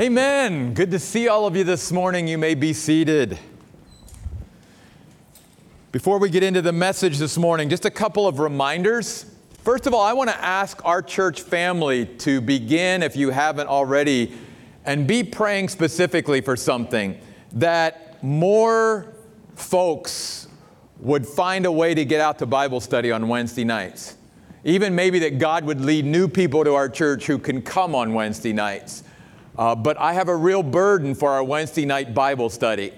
Amen. Good to see all of you this morning. You may be seated. Before we get into the message this morning, just a couple of reminders. First of all, I want to ask our church family to begin, if you haven't already, and be praying specifically for something that more folks would find a way to get out to Bible study on Wednesday nights. Even maybe that God would lead new people to our church who can come on Wednesday nights. Uh, but I have a real burden for our Wednesday night Bible study.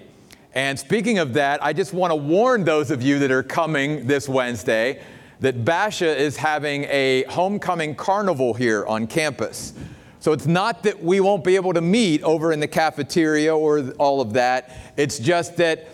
And speaking of that, I just want to warn those of you that are coming this Wednesday that Basha is having a homecoming carnival here on campus. So it's not that we won't be able to meet over in the cafeteria or all of that. It's just that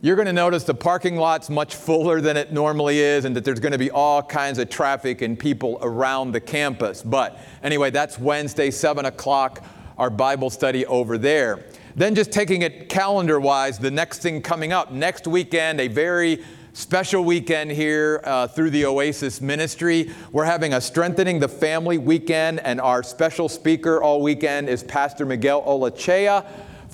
you're going to notice the parking lot's much fuller than it normally is and that there's going to be all kinds of traffic and people around the campus. But anyway, that's Wednesday, 7 o'clock our Bible study over there. Then, just taking it calendar wise, the next thing coming up next weekend, a very special weekend here uh, through the Oasis Ministry. We're having a Strengthening the Family weekend, and our special speaker all weekend is Pastor Miguel Olachea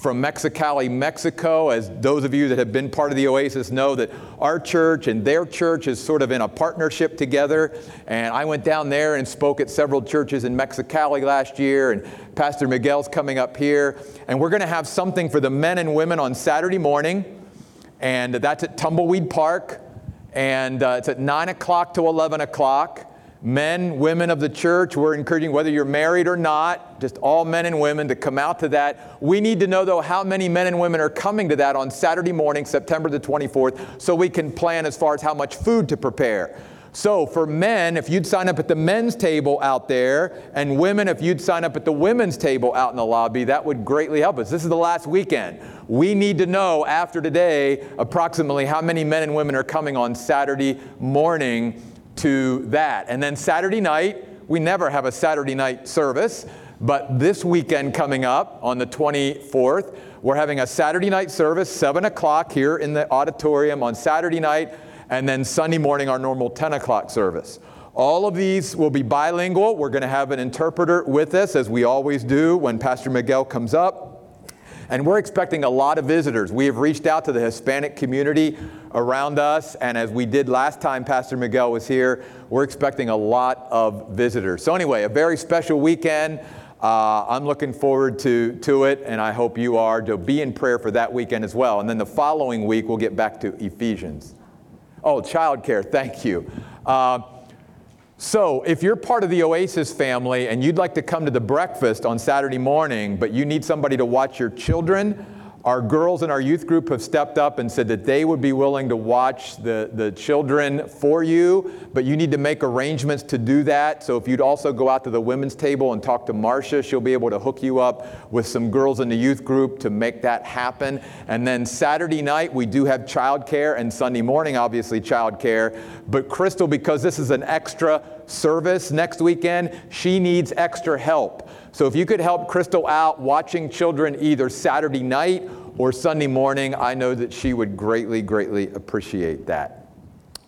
from Mexicali, Mexico. As those of you that have been part of the Oasis know that our church and their church is sort of in a partnership together. And I went down there and spoke at several churches in Mexicali last year, and Pastor Miguel's coming up here. And we're going to have something for the men and women on Saturday morning, and that's at Tumbleweed Park. And uh, it's at 9 o'clock to 11 o'clock men, women of the church, we're encouraging whether you're married or not, just all men and women to come out to that. We need to know, though, how many men and women are coming to that on Saturday morning, September the 24th, so we can plan as far as how much food to prepare. So, for men, if you'd sign up at the men's table out there, and women, if you'd sign up at the women's table out in the lobby, that would greatly help us. This is the last weekend. We need to know after today approximately how many men and women are coming on Saturday morning to that. And then Saturday night, we never have a Saturday night service, but this weekend coming up on the 24th, we're having a Saturday night service, 7 o'clock here in the auditorium on Saturday night, and then Sunday morning, our normal 10 o'clock service. All of these will be bilingual. We're going to have an interpreter with us, as we always do when Pastor Miguel comes up. And we're expecting a lot of visitors. We have reached out to the Hispanic community around us, and as we did last time Pastor Miguel was here, we're expecting a lot of visitors. So, anyway, a very special weekend. Uh, I'm looking forward to, to it, and I hope you are to be in prayer for that weekend as well. And then the following week, we'll get back to Ephesians. Oh, childcare, thank you. Uh, so, if you're part of the Oasis family and you'd like to come to the breakfast on Saturday morning, but you need somebody to watch your children, our girls in our youth group have stepped up and said that they would be willing to watch the, the children for you, but you need to make arrangements to do that. So if you'd also go out to the women's table and talk to Marcia, she'll be able to hook you up with some girls in the youth group to make that happen. And then Saturday night, we do have childcare, and Sunday morning, obviously, childcare. But Crystal, because this is an extra service next weekend, she needs extra help. So if you could help Crystal out watching children either Saturday night or Sunday morning, I know that she would greatly, greatly appreciate that.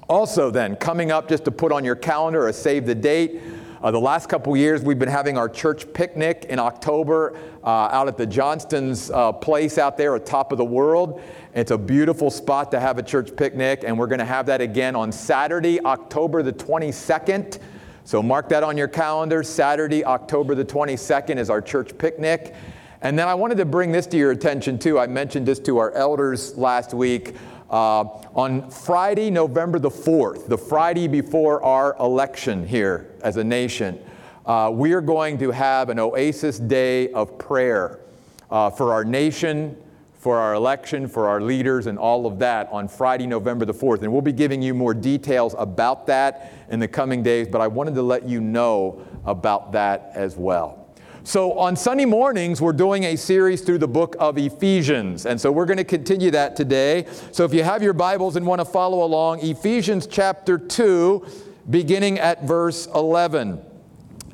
Also, then, coming up just to put on your calendar a save the date. Uh, the last couple years, we've been having our church picnic in October uh, out at the Johnston's uh, place out there at top of the world. It's a beautiful spot to have a church picnic, and we're going to have that again on Saturday, October the 22nd. So mark that on your calendar. Saturday, October the 22nd is our church picnic. And then I wanted to bring this to your attention too. I mentioned this to our elders last week. Uh, on Friday, November the 4th, the Friday before our election here as a nation, uh, we are going to have an Oasis Day of prayer uh, for our nation, for our election, for our leaders, and all of that on Friday, November the 4th. And we'll be giving you more details about that in the coming days, but I wanted to let you know about that as well. So on Sunday mornings, we're doing a series through the book of Ephesians. And so we're going to continue that today. So if you have your Bibles and want to follow along, Ephesians chapter 2, beginning at verse 11.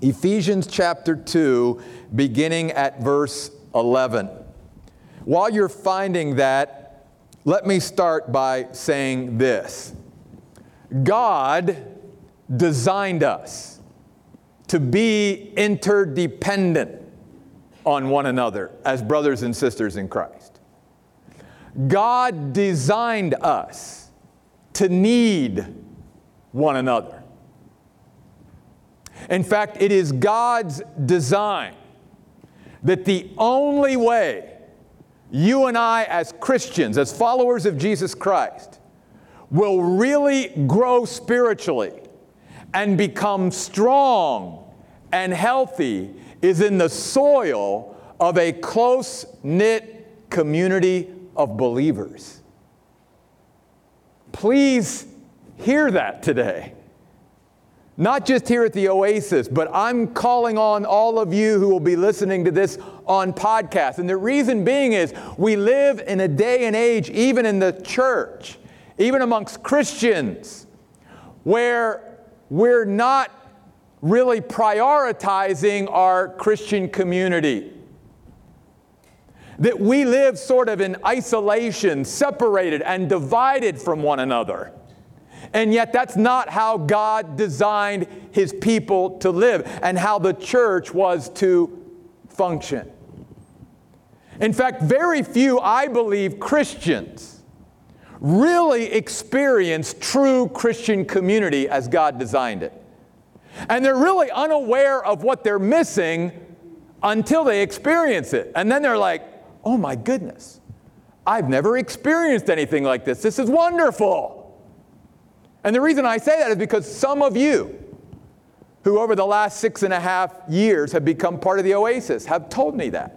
Ephesians chapter 2, beginning at verse 11. While you're finding that, let me start by saying this God designed us to be interdependent. on one another as brothers and sisters in Christ. God designed us to need one another. In fact, it is God's design that the only way you and I, as Christians, as followers of Jesus Christ, will really grow spiritually and become strong and healthy is in the soil of a close knit community of believers. Please hear that today. Not just here at the Oasis, but I'm calling on all of you who will be listening to this on podcast. And the reason being is we live in a day and age, even in the church, even amongst Christians, where we're not really prioritizing our Christian community. That we live sort of in isolation, separated and divided from one another. And yet, that's not how God designed his people to live and how the church was to function. In fact, very few, I believe, Christians really experience true Christian community as God designed it. And they're really unaware of what they're missing until they experience it. And then they're like, oh my goodness, I've never experienced anything like this. This is wonderful. And the reason I say that is because some of you, who over the last six and a half years have become part of the Oasis, have told me that.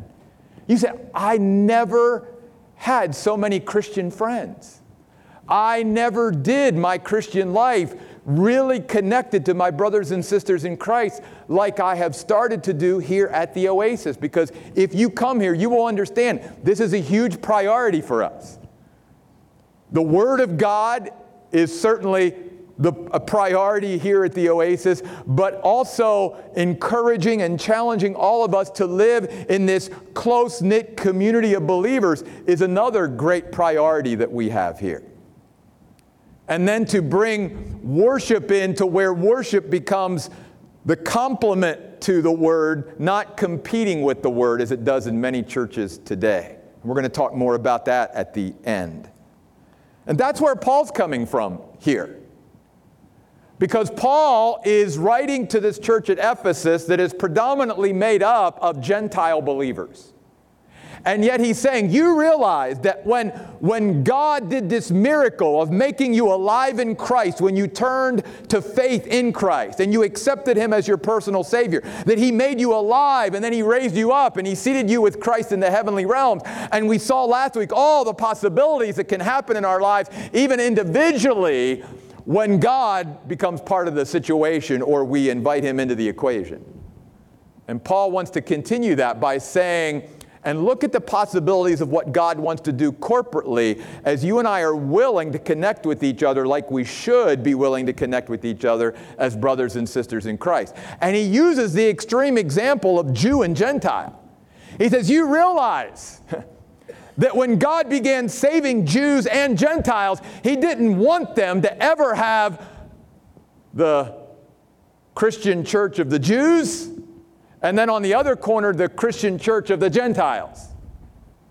You said, I never had so many Christian friends. I never did my Christian life really connected to my brothers and sisters in Christ like I have started to do here at the Oasis. Because if you come here, you will understand this is a huge priority for us. The Word of God is certainly the, a priority here at the Oasis, but also encouraging and challenging all of us to live in this close knit community of believers is another great priority that we have here and then to bring worship into where worship becomes the complement to the word, not competing with the word as it does in many churches today. We're going to talk more about that at the end. And that's where Paul's coming from here. Because Paul is writing to this church at Ephesus that is predominantly made up of Gentile believers. And yet he's saying, You realize that when, when God did this miracle of making you alive in Christ, when you turned to faith in Christ and you accepted him as your personal Savior, that he made you alive and then he raised you up and he seated you with Christ in the heavenly realms. And we saw last week all the possibilities that can happen in our lives, even individually, when God becomes part of the situation or we invite him into the equation. And Paul wants to continue that by saying, and look at the possibilities of what God wants to do corporately as you and I are willing to connect with each other like we should be willing to connect with each other as brothers and sisters in Christ. And he uses the extreme example of Jew and Gentile. He says, You realize that when God began saving Jews and Gentiles, he didn't want them to ever have the Christian church of the Jews and then on the other corner, the Christian church of the Gentiles.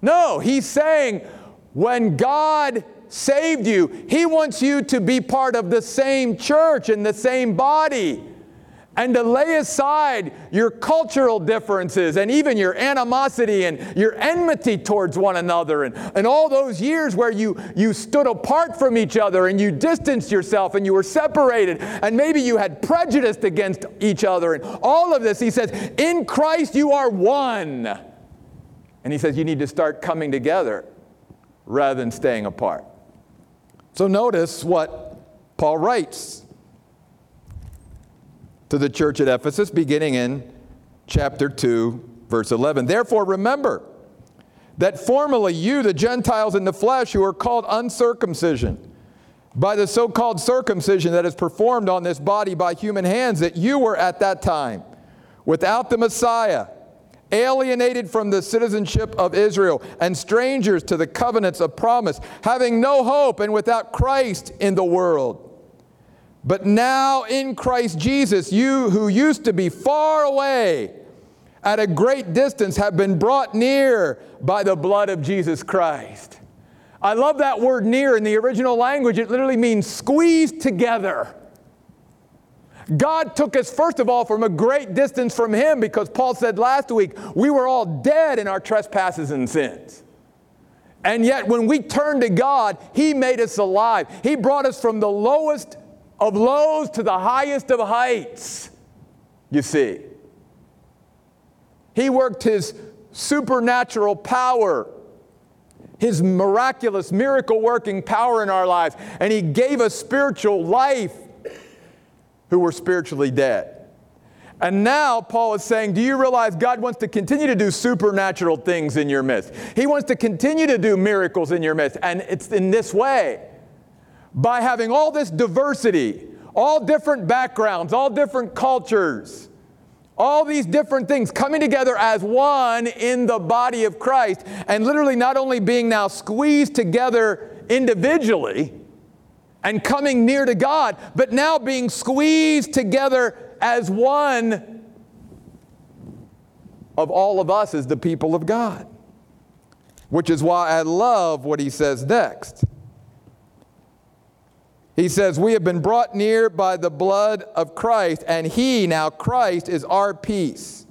No, he's saying when God saved you, he wants you to be part of the same church and the same body and to lay aside your cultural differences and even your animosity and your enmity towards one another and, and all those years where you, you stood apart from each other and you distanced yourself and you were separated and maybe you had prejudice against each other and all of this. He says, In Christ you are one. And he says, You need to start coming together rather than staying apart. So notice what Paul writes to the church at Ephesus, beginning in chapter 2, verse 11. Therefore, remember that formerly you, the Gentiles in the flesh, who are called uncircumcision, by the so called circumcision that is performed on this body by human hands, that you were at that time without the Messiah, alienated from the citizenship of Israel, and strangers to the covenants of promise, having no hope and without Christ in the world. But now in Christ Jesus, you who used to be far away at a great distance have been brought near by the blood of Jesus Christ. I love that word near in the original language. It literally means squeezed together. God took us, first of all, from a great distance from Him because Paul said last week, we were all dead in our trespasses and sins. And yet, when we turned to God, He made us alive. He brought us from the lowest of lows to the highest of heights, you see. He worked His supernatural power, His miraculous, miracle working power in our lives, and He gave us spiritual life who were spiritually dead. And now Paul is saying, Do you realize God wants to continue to do supernatural things in your midst? He wants to continue to do miracles in your midst. And it's in this way by having all this diversity, all different backgrounds, all different cultures, all these different things coming together as one in the body of Christ, and literally not only being now squeezed together individually and coming near to God, but now being squeezed together as one of all of us as the people of God. Which is why I love what he says next. He says, We have been brought near by the blood of Christ, and He, now Christ, is our peace.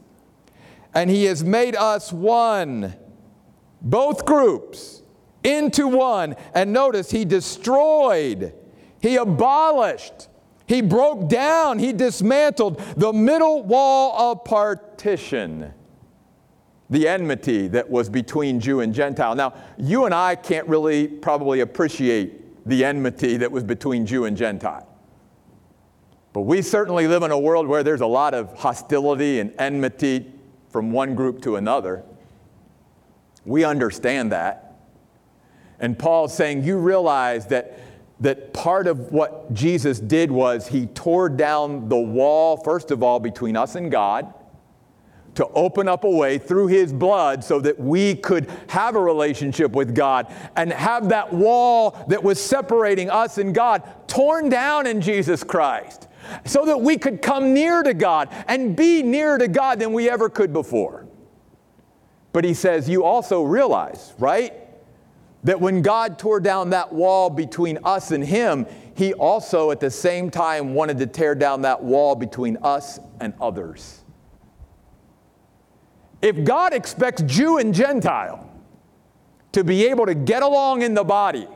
And He has made us one, both groups, into one. And notice, He destroyed, He abolished he broke down, he dismantled the middle wall of partition, the enmity that was between Jew and Gentile. Now, you and I can't really probably appreciate the enmity that was between Jew and Gentile. But we certainly live in a world where there's a lot of hostility and enmity from one group to another. We understand that. And Paul's saying, You realize that that part of what Jesus did was he tore down the wall, first of all, between us and God, to open up a way through his blood so that we could have a relationship with God and have that wall that was separating us and God torn down in Jesus Christ so that we could come near to God and be nearer to God than we ever could before. But he says, You also realize, right? That when God tore down that wall between us and Him, He also at the same time wanted to tear down that wall between us and others. If God expects Jew and Gentile to be able to get along in the body,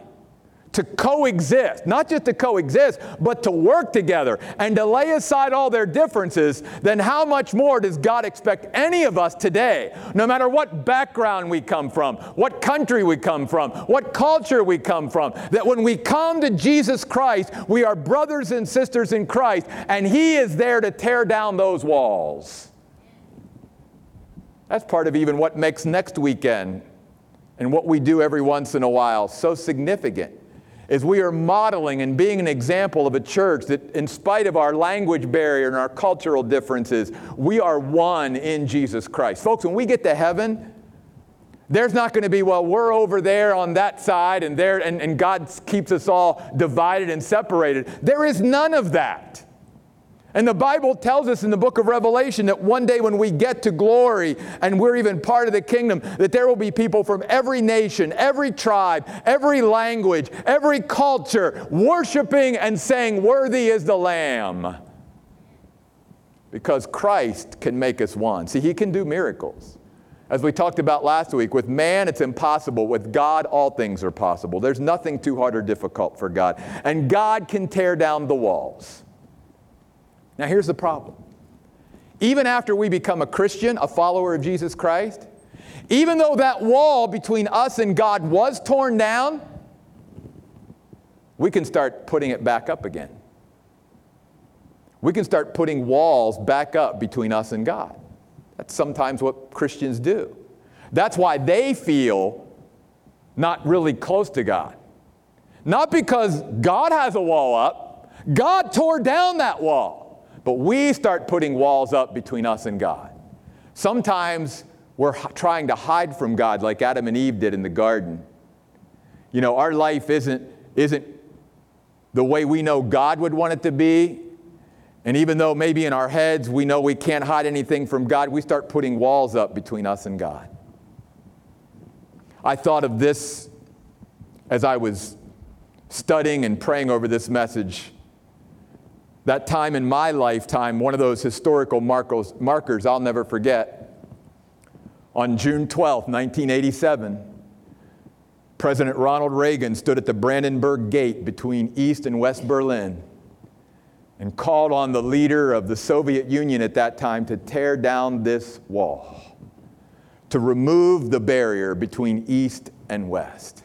to coexist, not just to coexist, but to work together and to lay aside all their differences, then how much more does God expect any of us today, no matter what background we come from, what country we come from, what culture we come from, that when we come to Jesus Christ, we are brothers and sisters in Christ, and He is there to tear down those walls. That's part of even what makes next weekend and what we do every once in a while so significant is we are modeling and being an example of a church that, in spite of our language barrier and our cultural differences, we are one in Jesus Christ. Folks, when we get to heaven, there's not going to be, well, we're over there on that side and there, and, and God keeps us all divided and separated. There is none of that. And the Bible tells us in the book of Revelation that one day when we get to glory and we're even part of the kingdom, that there will be people from every nation, every tribe, every language, every culture worshiping and saying, Worthy is the Lamb. Because Christ can make us one. See, He can do miracles. As we talked about last week, with man it's impossible. With God, all things are possible. There's nothing too hard or difficult for God. And God can tear down the walls. Now, here's the problem. Even after we become a Christian, a follower of Jesus Christ, even though that wall between us and God was torn down, we can start putting it back up again. We can start putting walls back up between us and God. That's sometimes what Christians do. That's why they feel not really close to God. Not because God has a wall up, God tore down that wall. But we start putting walls up between us and God. Sometimes we're trying to hide from God like Adam and Eve did in the garden. You know, our life isn't, isn't the way we know God would want it to be. And even though maybe in our heads we know we can't hide anything from God, we start putting walls up between us and God. I thought of this as I was studying and praying over this message. That time in my lifetime, one of those historical markers, markers I'll never forget. On June 12, 1987, President Ronald Reagan stood at the Brandenburg Gate between East and West Berlin and called on the leader of the Soviet Union at that time to tear down this wall, to remove the barrier between East and West.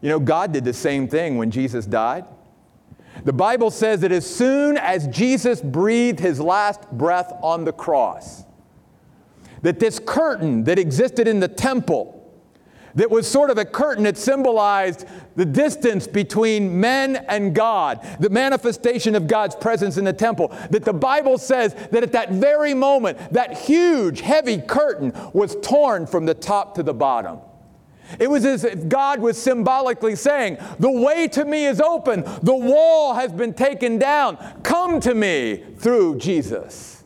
You know, God did the same thing when Jesus died. The Bible says that as soon as Jesus breathed his last breath on the cross, that this curtain that existed in the temple, that was sort of a curtain that symbolized the distance between men and God, the manifestation of God's presence in the temple. That the Bible says that at that very moment, that huge, heavy curtain was torn from the top to the bottom. It was as if God was symbolically saying, The way to me is open, the wall has been taken down. Come to me through Jesus.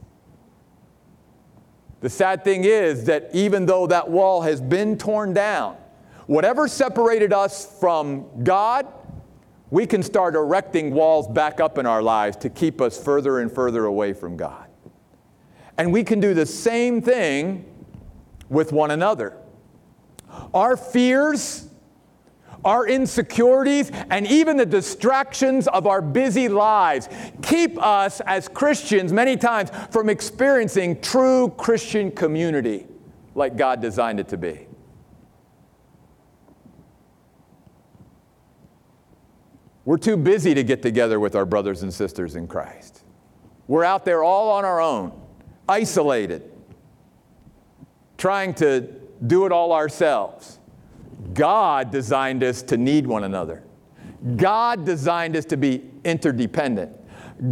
The sad thing is that even though that wall has been torn down, whatever separated us from God, we can start erecting walls back up in our lives to keep us further and further away from God. And we can do the same thing with one another. Our fears, our insecurities, and even the distractions of our busy lives keep us as Christians many times from experiencing true Christian community like God designed it to be. We're too busy to get together with our brothers and sisters in Christ. We're out there all on our own, isolated, trying to do it all ourselves. God designed us to need one another. God designed us to be interdependent.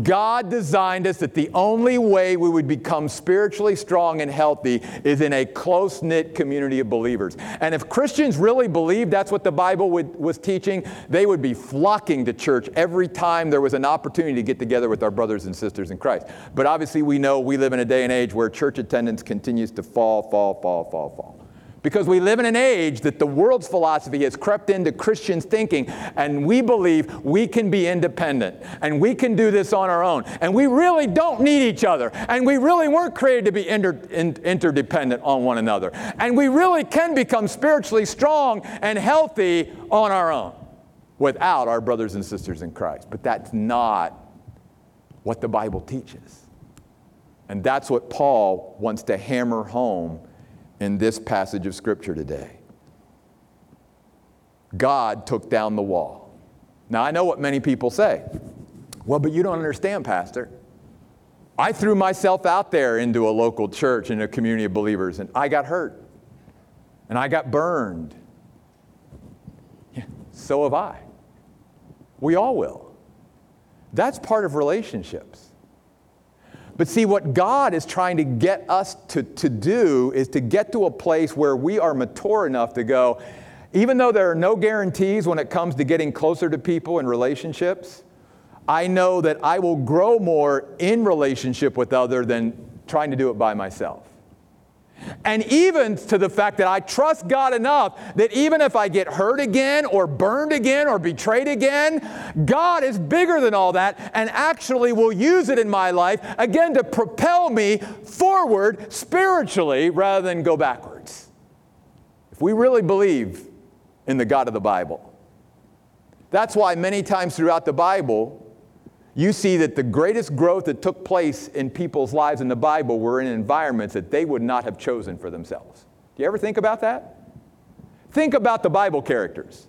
God designed us that the only way we would become spiritually strong and healthy is in a close knit community of believers. And if Christians really believed that's what the Bible would, was teaching, they would be flocking to church every time there was an opportunity to get together with our brothers and sisters in Christ. But obviously, we know we live in a day and age where church attendance continues to fall, fall, fall, fall, fall. Because we live in an age that the world's philosophy has crept into Christians' thinking, and we believe we can be independent and we can do this on our own. And we really don't need each other. And we really weren't created to be inter- in- interdependent on one another. And we really can become spiritually strong and healthy on our own without our brothers and sisters in Christ. But that's not what the Bible teaches. And that's what Paul wants to hammer home in this passage of Scripture today. God took down the wall. Now, I know what many people say. Well, but you don't understand, Pastor. I threw myself out there into a local church in a community of believers, and I got hurt. And I got burned. Yeah, so have I. We all will. That's part of relationships. But see, what God is trying to get us to, to do is to get to a place where we are mature enough to go, even though there are no guarantees when it comes to getting closer to people in relationships, I know that I will grow more in relationship with other than trying to do it by myself. And even to the fact that I trust God enough that even if I get hurt again or burned again or betrayed again, God is bigger than all that and actually will use it in my life again to propel me forward spiritually rather than go backwards. If we really believe in the God of the Bible, that's why many times throughout the Bible, you see that the greatest growth that took place in people's lives in the Bible were in environments that they would not have chosen for themselves. Do you ever think about that? Think about the Bible characters.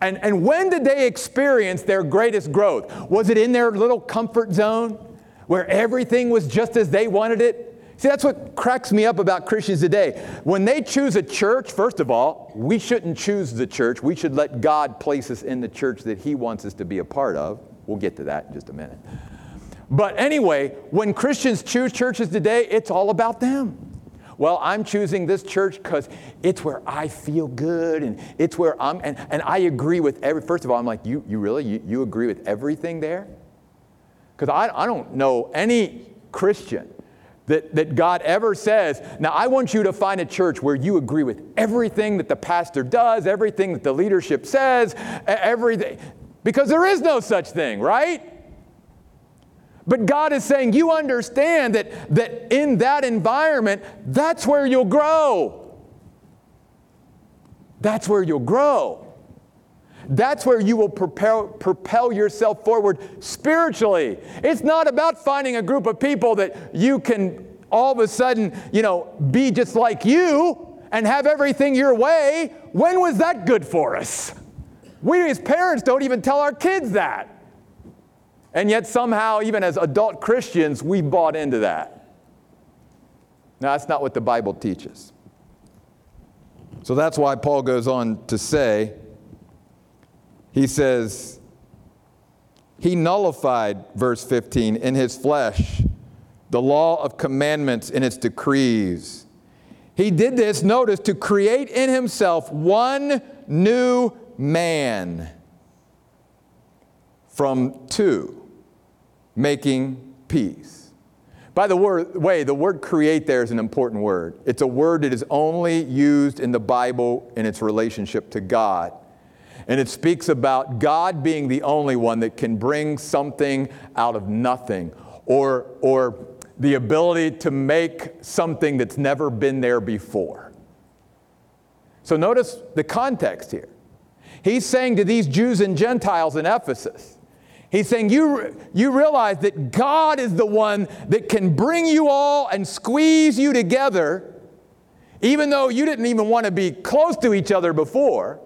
And, and when did they experience their greatest growth? Was it in their little comfort zone where everything was just as they wanted it? See, that's what cracks me up about Christians today. When they choose a church, first of all, we shouldn't choose the church. We should let God place us in the church that He wants us to be a part of. We'll get to that in just a minute. But anyway, when Christians choose churches today, it's all about them. Well, I'm choosing this church because it's where I feel good and it's where I'm, and, and I agree with every, first of all, I'm like, you, you really, you, you agree with everything there? Because I, I don't know any Christian that, that God ever says, Now I want you to find a church where you agree with everything that the pastor does, everything that the leadership says, everything. Because there is no such thing, right? But God is saying, You understand that, that in that environment, that's where you'll grow. That's where you'll grow. That's where you will propel, propel yourself forward spiritually. It's not about finding a group of people that you can all of a sudden, you know, be just like you and have everything your way. When was that good for us? We as parents don't even tell our kids that. And yet, somehow, even as adult Christians, we bought into that. Now, that's not what the Bible teaches. So that's why Paul goes on to say, he says, He nullified, verse 15, in his flesh the law of commandments in its decrees. He did this, notice, to create in himself one new man from two, making peace. By the word, way, the word create there is an important word. It's a word that is only used in the Bible in its relationship to God. And it speaks about God being the only one that can bring something out of nothing or, or the ability to make something that's never been there before. So notice the context here. He's saying to these Jews and Gentiles in Ephesus, He's saying, you, you realize that God is the one that can bring you all and squeeze you together, even though you didn't even want to be close to each other before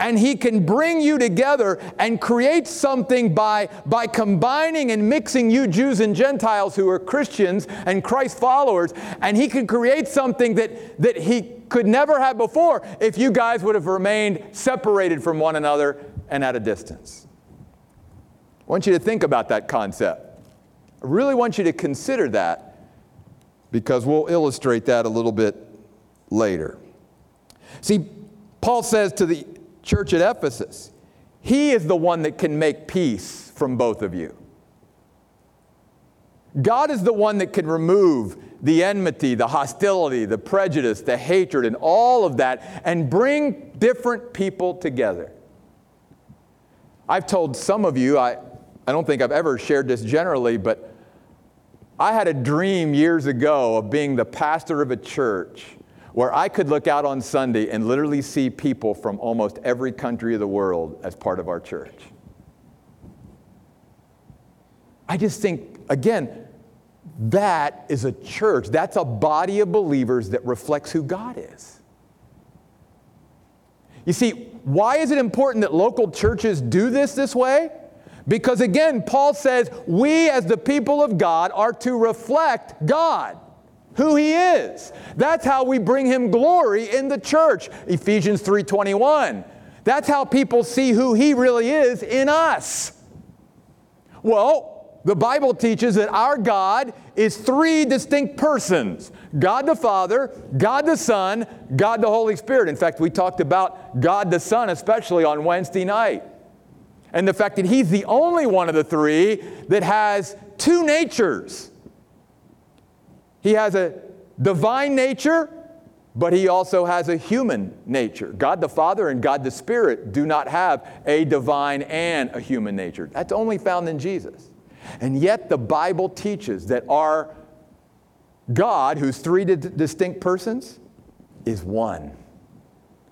and he can bring you together and create something by, by combining and mixing you Jews and Gentiles who are Christians and Christ followers, and he can create something that, that he could never have before if you guys would have remained separated from one another and at a distance. I want you to think about that concept. I really want you to consider that because we'll illustrate that a little bit later. See, Paul says to the church at Ephesus. He is the one that can make peace from both of you. God is the one that can remove the enmity, the hostility, the prejudice, the hatred, and all of that and bring different people together. I've told some of you, I, I don't think I've ever shared this generally, but I had a dream years ago of being the pastor of a church where I could look out on Sunday and literally see people from almost every country of the world as part of our church. I just think, again, that is a church. That's a body of believers that reflects who God is. You see, why is it important that local churches do this this way? Because again, Paul says we as the people of God are to reflect God who he is. That's how we bring him glory in the church. Ephesians 3:21. That's how people see who he really is in us. Well, the Bible teaches that our God is three distinct persons God the Father, God the Son, God the Holy Spirit. In fact, we talked about God the Son, especially on Wednesday night. And the fact that He's the only one of the three that has two natures. He has a divine nature, but he also has a human nature. God the Father and God the Spirit do not have a divine and a human nature. That's only found in Jesus. And yet the Bible teaches that our God, who's three di- distinct persons, is one.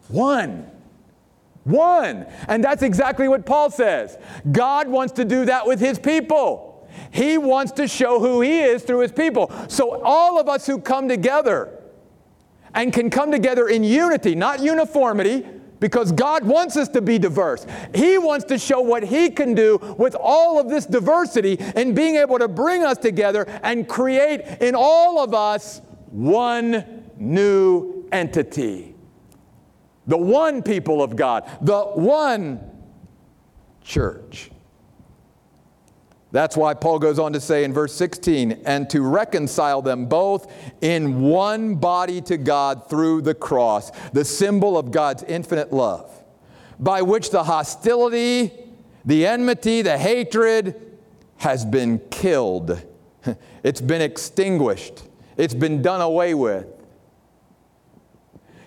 One. One. And that's exactly what Paul says. God wants to do that with his people. He wants to show who He is through His people. So, all of us who come together and can come together in unity, not uniformity, because God wants us to be diverse. He wants to show what He can do with all of this diversity and being able to bring us together and create in all of us one new entity. The one people of God, the one church. That's why Paul goes on to say in verse 16, and to reconcile them both in one body to God through the cross, the symbol of God's infinite love, by which the hostility, the enmity, the hatred has been killed, it's been extinguished, it's been done away with.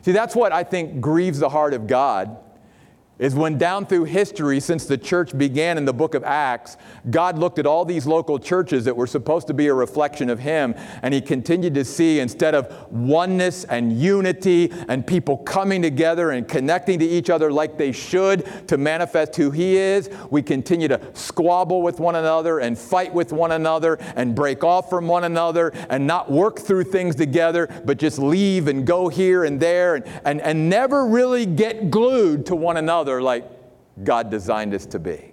See, that's what I think grieves the heart of God is when down through history, since the church began in the book of Acts, God looked at all these local churches that were supposed to be a reflection of Him, and He continued to see instead of oneness and unity and people coming together and connecting to each other like they should to manifest who He is, we continue to squabble with one another and fight with one another and break off from one another and not work through things together, but just leave and go here and there and, and, and never really get glued to one another like God designed us to be.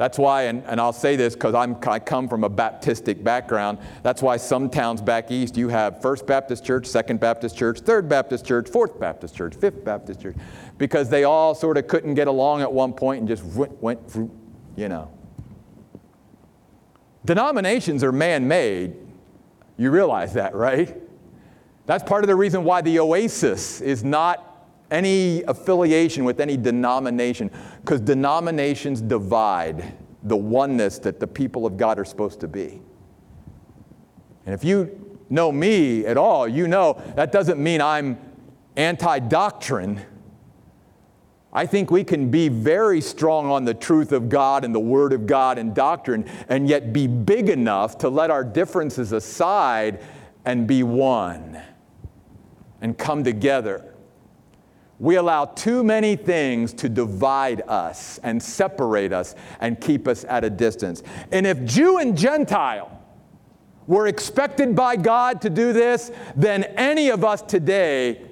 That's why, and, and I'll say this because I come from a Baptistic background. That's why some towns back east you have First Baptist Church, Second Baptist Church, Third Baptist Church, Fourth Baptist Church, Fifth Baptist Church, because they all sort of couldn't get along at one point and just went, went you know. Denominations are man made. You realize that, right? That's part of the reason why the oasis is not any affiliation with any denomination, because denominations divide the oneness that the people of God are supposed to be. And if you know me at all, you know that doesn't mean I'm anti doctrine. I think we can be very strong on the truth of God and the Word of God and doctrine, and yet be big enough to let our differences aside and be one and come together we allow too many things to divide us and separate us and keep us at a distance. And if Jew and Gentile were expected by God to do this, then any of us today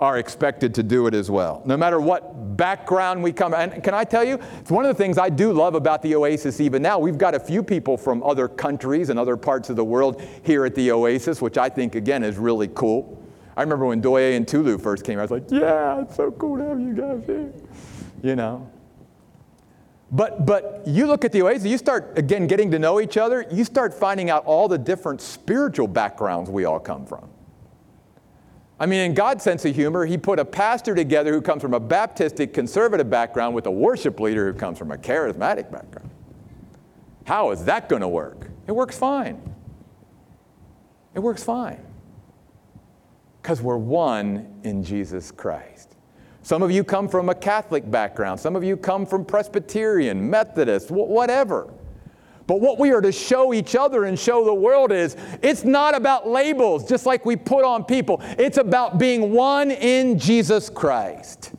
are expected to do it as well, no matter what background we come. And can I tell you, it's one of the things I do love about the Oasis even now. We've got a few people from other countries and other parts of the world here at the Oasis, which I think, again, is really cool. I remember when Doye and Tulu first came, I was like, yeah, it's so cool to have you guys here. You know? But, but you look at the Oasis, you start, again, getting to know each other, you start finding out all the different spiritual backgrounds we all come from. I mean, in God's sense of humor, He put a pastor together who comes from a Baptistic conservative background with a worship leader who comes from a charismatic background. How is that going to work? It works fine. It works fine because we're one in Jesus Christ. Some of you come from a Catholic background, some of you come from Presbyterian, Methodist, whatever. But what we are to show each other and show the world is it's not about labels, just like we put on people. It's about being one in Jesus Christ.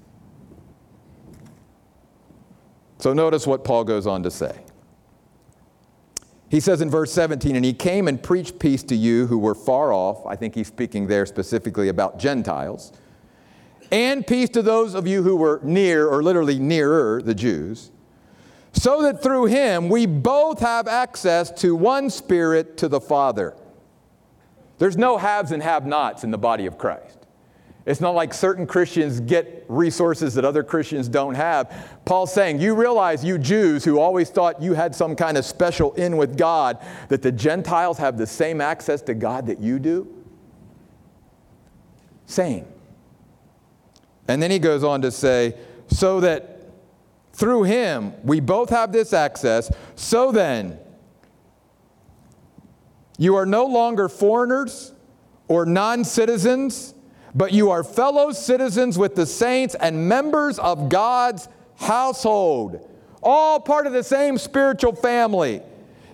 So notice what Paul goes on to say. He says in verse 17, and he came and preached peace to you who were far off. I think he's speaking there specifically about Gentiles. And peace to those of you who were near, or literally nearer, the Jews. So that through him we both have access to one Spirit to the Father. There's no haves and have nots in the body of Christ. It's not like certain Christians get resources that other Christians don't have. Paul's saying, You realize, you Jews who always thought you had some kind of special in with God, that the Gentiles have the same access to God that you do? Same. And then he goes on to say, So that through him we both have this access, so then you are no longer foreigners or non citizens but you are fellow citizens with the saints and members of God's household, all part of the same spiritual family,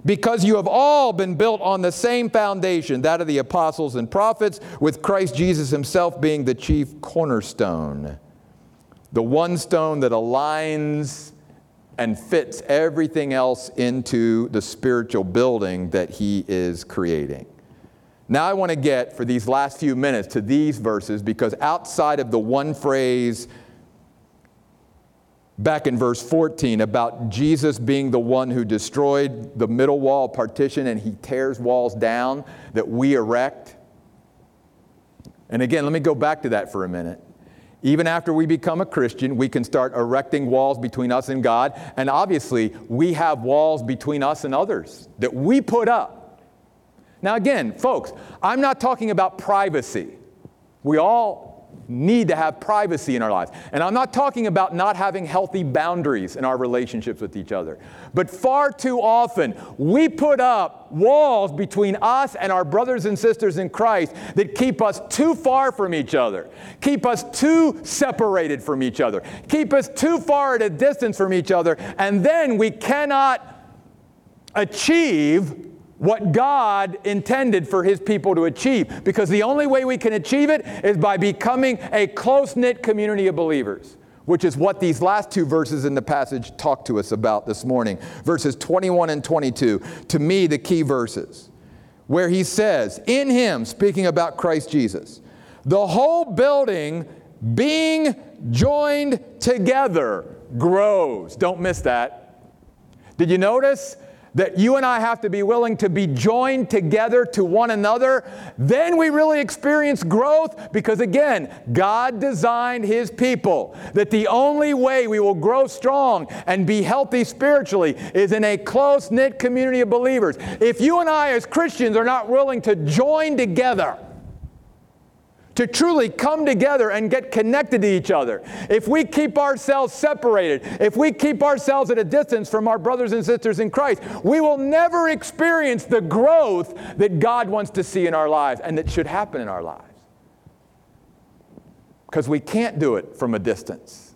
because you have all been built on the same foundation, that of the apostles and prophets, with Christ Jesus himself being the chief cornerstone, the one stone that aligns and fits everything else into the spiritual building that he is creating. Now, I want to get for these last few minutes to these verses because outside of the one phrase back in verse 14 about Jesus being the one who destroyed the middle wall partition and he tears walls down that we erect. And again, let me go back to that for a minute. Even after we become a Christian, we can start erecting walls between us and God. And obviously, we have walls between us and others that we put up. Now, again, folks, I'm not talking about privacy. We all need to have privacy in our lives. And I'm not talking about not having healthy boundaries in our relationships with each other. But far too often, we put up walls between us and our brothers and sisters in Christ that keep us too far from each other, keep us too separated from each other, keep us too far at a distance from each other, and then we cannot achieve what God intended for His people to achieve. Because the only way we can achieve it is by becoming a close knit community of believers, which is what these last two verses in the passage talk to us about this morning. Verses 21 and 22, to me, the key verses, where He says, In Him, speaking about Christ Jesus, the whole building being joined together grows. Don't miss that. Did you notice? That you and I have to be willing to be joined together to one another, then we really experience growth because, again, God designed His people that the only way we will grow strong and be healthy spiritually is in a close knit community of believers. If you and I, as Christians, are not willing to join together, to truly come together and get connected to each other. If we keep ourselves separated, if we keep ourselves at a distance from our brothers and sisters in Christ, we will never experience the growth that God wants to see in our lives and that should happen in our lives. Because we can't do it from a distance.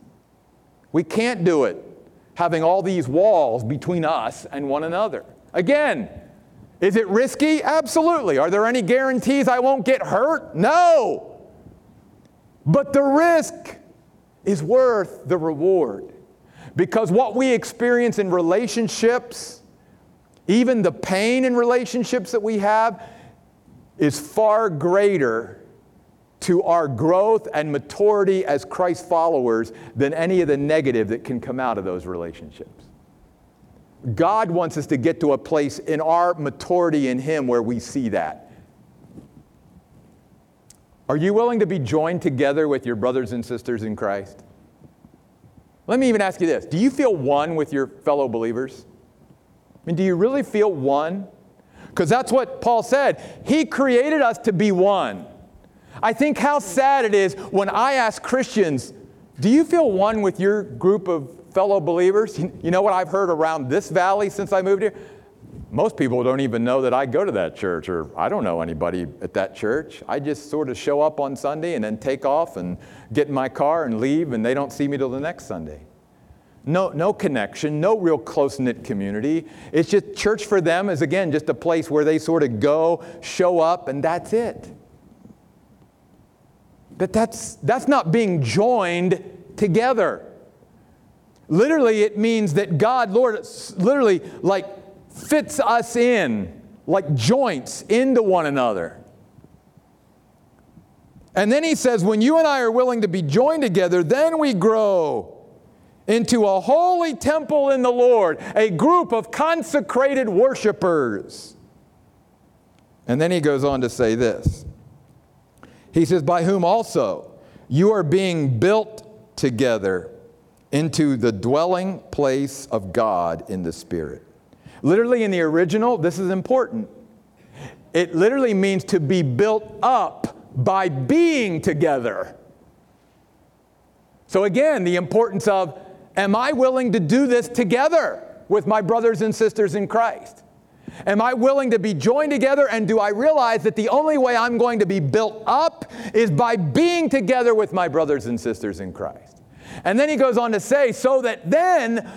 We can't do it having all these walls between us and one another. Again, is it risky? Absolutely. Are there any guarantees I won't get hurt? No. But the risk is worth the reward. Because what we experience in relationships, even the pain in relationships that we have, is far greater to our growth and maturity as Christ followers than any of the negative that can come out of those relationships. God wants us to get to a place in our maturity in Him where we see that. Are you willing to be joined together with your brothers and sisters in Christ? Let me even ask you this Do you feel one with your fellow believers? I mean, do you really feel one? Because that's what Paul said. He created us to be one. I think how sad it is when I ask Christians, Do you feel one with your group of fellow believers. You know what I've heard around this valley since I moved here? Most people don't even know that I go to that church, or I don't know anybody at that church. I just sort of show up on Sunday and then take off and get in my car and leave, and they don't see me till the next Sunday. No, no connection, no real close knit community. It's just church for them is, again, just a place where they sort of go, show up, and that's it. But that's, that's not being joined together. Literally, it means that God, Lord, literally like fits us in like joints into one another. And then he says, when you and I are willing to be joined together, then we grow into a holy temple in the Lord, a group of consecrated worshipers. And then he goes on to say this He says, By whom also you are being built together into the dwelling place of God in the Spirit. Literally, in the original, this is important. It literally means to be built up by being together. So, again, the importance of am I willing to do this together with my brothers and sisters in Christ? Am I willing to be joined together? And do I realize that the only way I'm going to be built up is by being together with my brothers and sisters in Christ? And then he goes on to say, so that then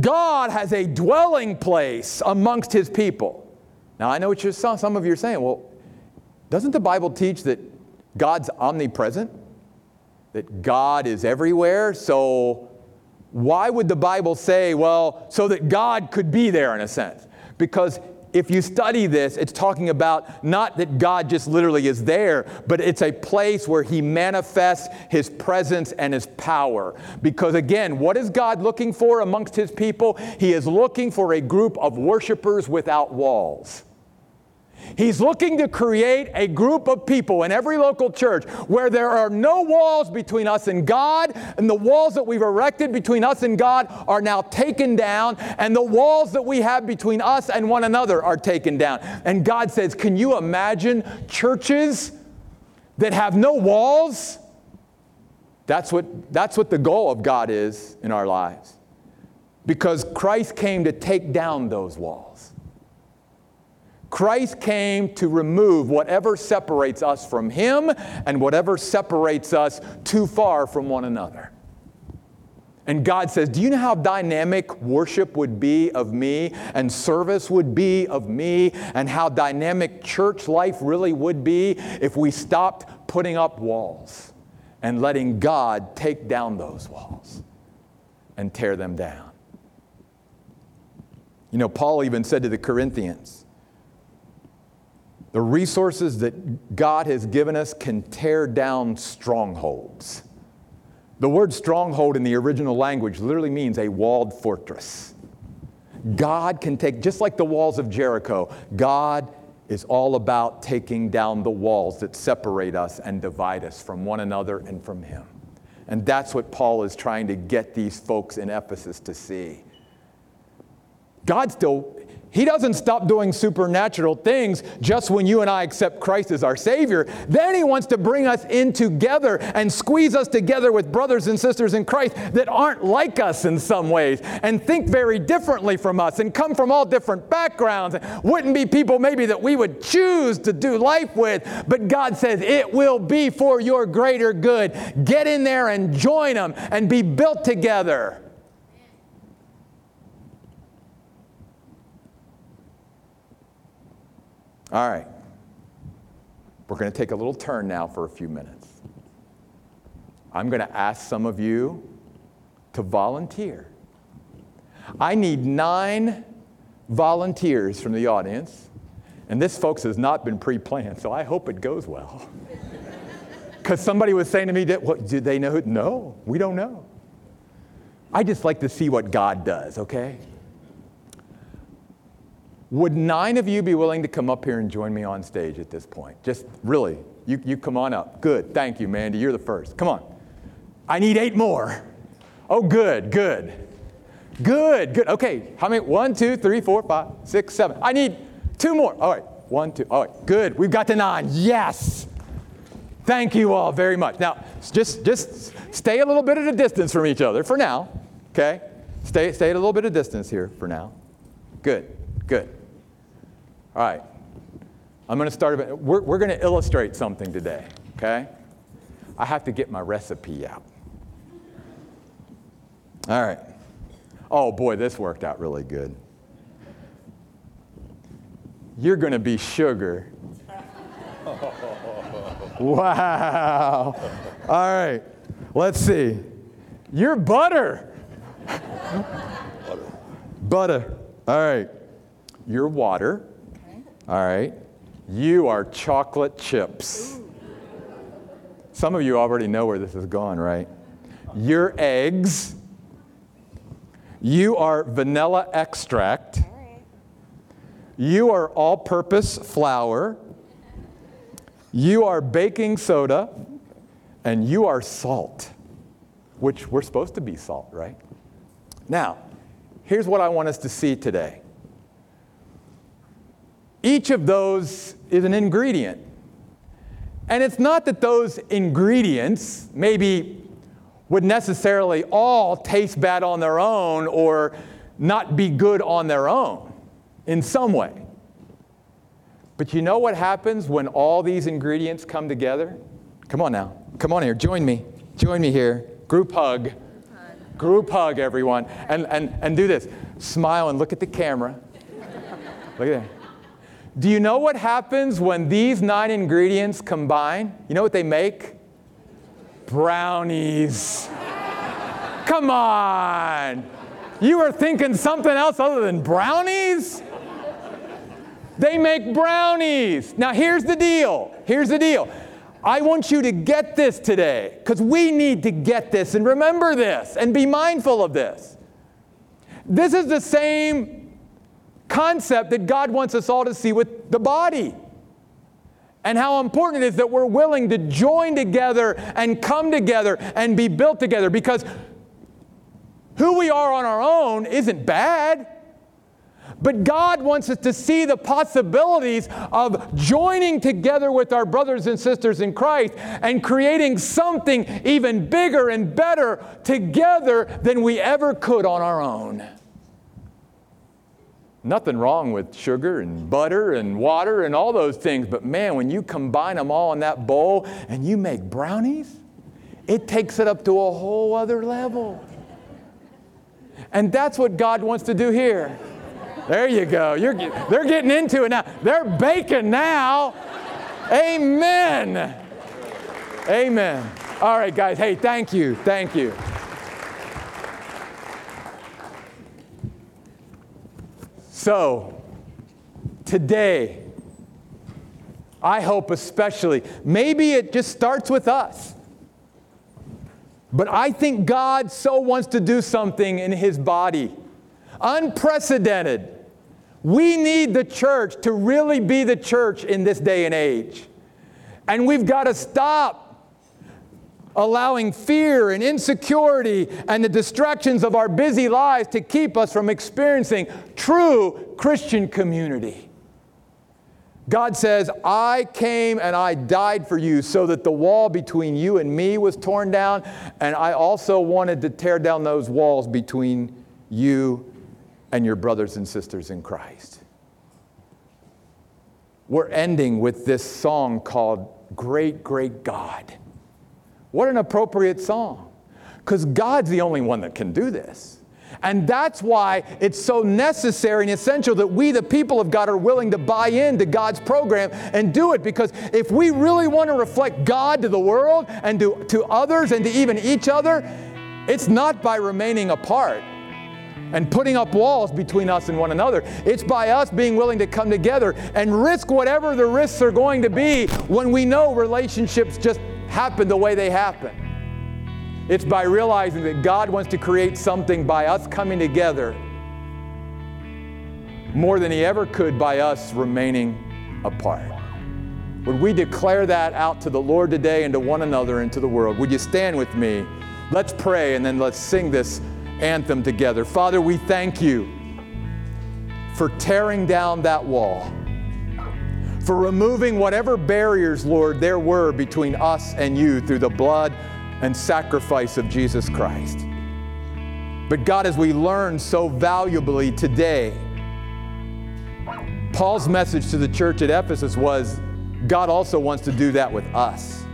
God has a dwelling place amongst his people. Now, I know what you're, some of you are saying. Well, doesn't the Bible teach that God's omnipresent? That God is everywhere? So, why would the Bible say, well, so that God could be there in a sense? Because if you study this, it's talking about not that God just literally is there, but it's a place where He manifests His presence and His power. Because again, what is God looking for amongst His people? He is looking for a group of worshipers without walls. He's looking to create a group of people in every local church where there are no walls between us and God, and the walls that we've erected between us and God are now taken down, and the walls that we have between us and one another are taken down. And God says, Can you imagine churches that have no walls? That's what, that's what the goal of God is in our lives. Because Christ came to take down those walls. Christ came to remove whatever separates us from Him and whatever separates us too far from one another. And God says, Do you know how dynamic worship would be of me and service would be of me and how dynamic church life really would be if we stopped putting up walls and letting God take down those walls and tear them down? You know, Paul even said to the Corinthians, the resources that God has given us can tear down strongholds. The word stronghold in the original language literally means a walled fortress. God can take, just like the walls of Jericho, God is all about taking down the walls that separate us and divide us from one another and from Him. And that's what Paul is trying to get these folks in Ephesus to see. God still, he doesn't stop doing supernatural things just when you and I accept Christ as our Savior. Then He wants to bring us in together and squeeze us together with brothers and sisters in Christ that aren't like us in some ways and think very differently from us and come from all different backgrounds. Wouldn't be people maybe that we would choose to do life with, but God says it will be for your greater good. Get in there and join them and be built together. All right. We're going to take a little turn now for a few minutes. I'm going to ask some of you to volunteer. I need nine volunteers from the audience. And this, folks, has not been pre planned, so I hope it goes well. Because somebody was saying to me, that, what, do they know? No, we don't know. I just like to see what God does, okay? Would nine of you be willing to come up here and join me on stage at this point? Just really, you, you come on up. Good. Thank you, Mandy. You're the first. Come on. I need eight more. Oh, good, good. Good, good. Okay, how many? One, two, three, four, five, six, seven. I need two more. All right, one, two. All right, good. We've got to nine. Yes. Thank you all very much. Now, just, just stay a little bit at a distance from each other for now, okay? Stay, stay at a little bit of distance here for now. Good, good. All right. I'm going to start, we're, we're going to illustrate something today, okay? I have to get my recipe out. All right. Oh boy, this worked out really good. You're going to be sugar. wow. All right. Let's see. You're butter. butter. Butter. All right. You're water. All right. You are chocolate chips. Some of you already know where this is going, right? You're eggs. You are vanilla extract. You are all purpose flour. You are baking soda. And you are salt, which we're supposed to be salt, right? Now, here's what I want us to see today each of those is an ingredient. And it's not that those ingredients maybe would necessarily all taste bad on their own or not be good on their own in some way. But you know what happens when all these ingredients come together? Come on now. Come on here. Join me. Join me here. Group hug. Group hug, everyone. And, and, and do this. Smile and look at the camera. Look at that. Do you know what happens when these nine ingredients combine? You know what they make? Brownies. Come on. You were thinking something else other than brownies? They make brownies. Now, here's the deal. Here's the deal. I want you to get this today because we need to get this and remember this and be mindful of this. This is the same concept that God wants us all to see with the body. And how important it is that we're willing to join together and come together and be built together because who we are on our own isn't bad. But God wants us to see the possibilities of joining together with our brothers and sisters in Christ and creating something even bigger and better together than we ever could on our own. Nothing wrong with sugar and butter and water and all those things, but man, when you combine them all in that bowl and you make brownies, it takes it up to a whole other level. And that's what God wants to do here. There you go. You're, they're getting into it now. They're baking now. Amen. Amen. All right, guys. Hey, thank you. Thank you. So, today, I hope especially, maybe it just starts with us. But I think God so wants to do something in His body. Unprecedented. We need the church to really be the church in this day and age. And we've got to stop allowing fear and insecurity and the distractions of our busy lives to keep us from experiencing true Christian community. God says, I came and I died for you so that the wall between you and me was torn down, and I also wanted to tear down those walls between you and your brothers and sisters in Christ. We're ending with this song called Great, Great God. What an appropriate song, because God's the only one that can do this. And that's why it's so necessary and essential that we, the people of God, are willing to buy into God's program and do it. Because if we really want to reflect God to the world and to, to others and to even each other, it's not by remaining apart and putting up walls between us and one another. It's by us being willing to come together and risk whatever the risks are going to be when we know relationships just happen the way they happen. It's by realizing that God wants to create something by us coming together more than He ever could by us remaining apart. Would we declare that out to the Lord today and to one another and to the world? Would you stand with me? Let's pray and then let's sing this anthem together. Father, we thank you for tearing down that wall, for removing whatever barriers, Lord, there were between us and you through the blood and sacrifice of Jesus Christ. But God, as we learn so valuably today, Paul's message to the church at Ephesus was God also wants to do that with us.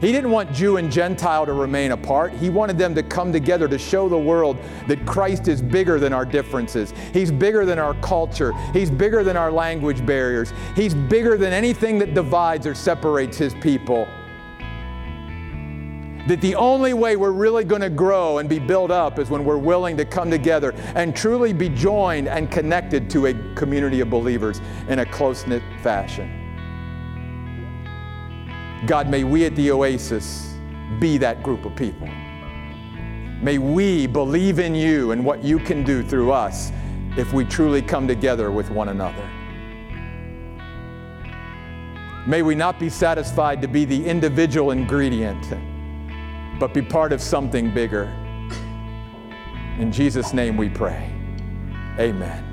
He didn't want Jew and Gentile to remain apart. He wanted them to come together to show the world that Christ is bigger than our differences. He's bigger than our culture. He's bigger than our language barriers. He's bigger than anything that divides or separates His people that the only way we're really going to grow and be built up is when we're willing to come together and truly be joined and connected to a community of believers in a close knit fashion. God, may we at the Oasis be that group of people. May we believe in you and what you can do through us if we truly come together with one another. May we not be satisfied to be the individual ingredient but be part of something bigger. In Jesus' name we pray. Amen.